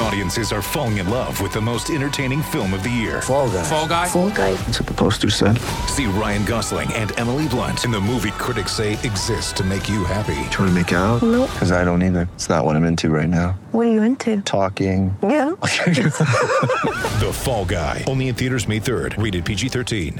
Audiences are falling in love with the most entertaining film of the year. Fall guy. Fall guy. Fall guy. That's what the poster said. See Ryan Gosling and Emily Blunt in the movie critics say exists to make you happy. Trying to make it out? Nope. Because I don't either. It's not what I'm into right now. What are you into? Talking. Yeah. The Fall Guy. Only in theaters May 3rd. Rated PG-13.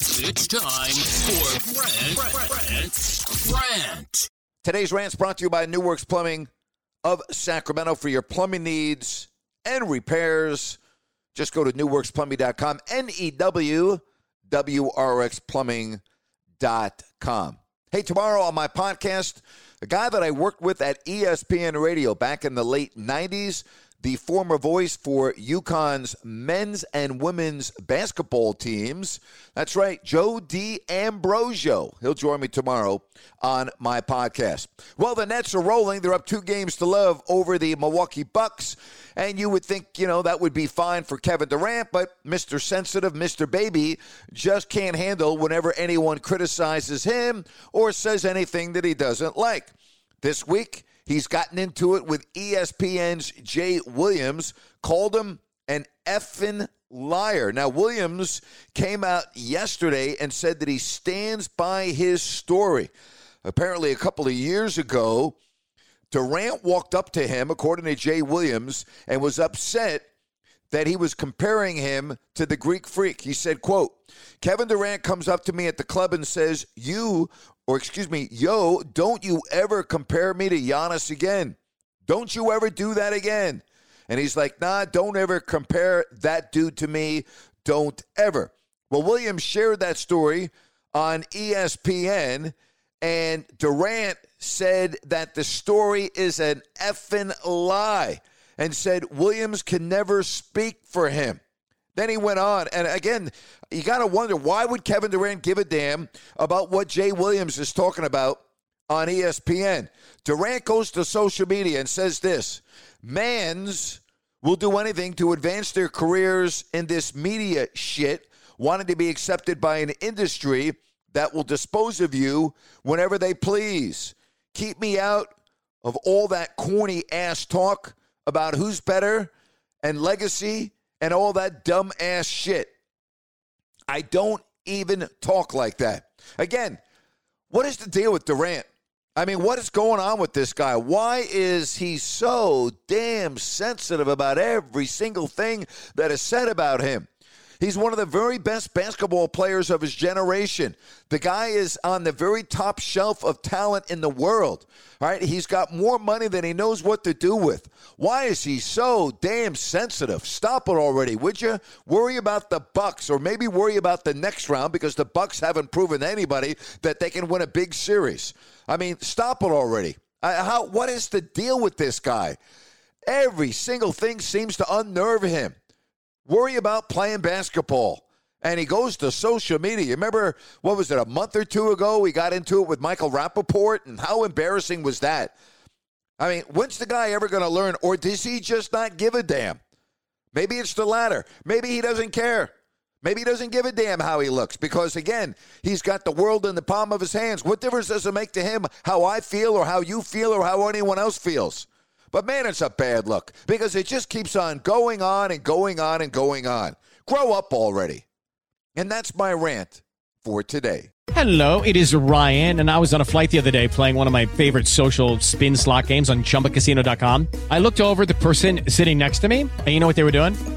It's time for Brent, Brent, Brent. Today's rant's brought to you by New Works Plumbing of Sacramento for your plumbing needs and repairs. Just go to newwrxplumbing.com, N E W W R X plumbing.com. Hey, tomorrow on my podcast, a guy that I worked with at ESPN Radio back in the late 90s, the former voice for UConn's men's and women's basketball teams. That's right, Joe D. Ambrosio. He'll join me tomorrow on my podcast. Well, the Nets are rolling. They're up two games to love over the Milwaukee Bucks. And you would think, you know, that would be fine for Kevin Durant, but Mr. Sensitive, Mr. Baby, just can't handle whenever anyone criticizes him or says anything that he doesn't like. This week, he's gotten into it with ESPN's Jay Williams, called him an effing liar. Now, Williams came out yesterday and said that he stands by his story. Apparently, a couple of years ago, Durant walked up to him, according to Jay Williams, and was upset that he was comparing him to the Greek freak. He said, quote, Kevin Durant comes up to me at the club and says, you, or excuse me, yo, don't you ever compare me to Giannis again. Don't you ever do that again. And he's like, nah, don't ever compare that dude to me. Don't ever. Well, Williams shared that story on ESPN, and Durant said that the story is an effing lie and said Williams can never speak for him. Then he went on, and again, you got to wonder why would Kevin Durant give a damn about what Jay Williams is talking about on ESPN? Durant goes to social media and says this Mans will do anything to advance their careers in this media shit, wanting to be accepted by an industry that will dispose of you whenever they please. Keep me out of all that corny ass talk about who's better and legacy and all that dumb ass shit. I don't even talk like that. Again, what is the deal with Durant? I mean, what is going on with this guy? Why is he so damn sensitive about every single thing that is said about him? He's one of the very best basketball players of his generation. The guy is on the very top shelf of talent in the world. All right, he's got more money than he knows what to do with. Why is he so damn sensitive? Stop it already, would you? Worry about the Bucks or maybe worry about the next round because the Bucks haven't proven anybody that they can win a big series. I mean, stop it already. How what is the deal with this guy? Every single thing seems to unnerve him worry about playing basketball. And he goes to social media. Remember, what was it, a month or two ago? We got into it with Michael Rapaport, and how embarrassing was that? I mean, when's the guy ever going to learn, or does he just not give a damn? Maybe it's the latter. Maybe he doesn't care. Maybe he doesn't give a damn how he looks because, again, he's got the world in the palm of his hands. What difference does it make to him how I feel or how you feel or how anyone else feels? But man, it's a bad look because it just keeps on going on and going on and going on. Grow up already. And that's my rant for today. Hello, it is Ryan, and I was on a flight the other day playing one of my favorite social spin slot games on chumbacasino.com. I looked over the person sitting next to me, and you know what they were doing?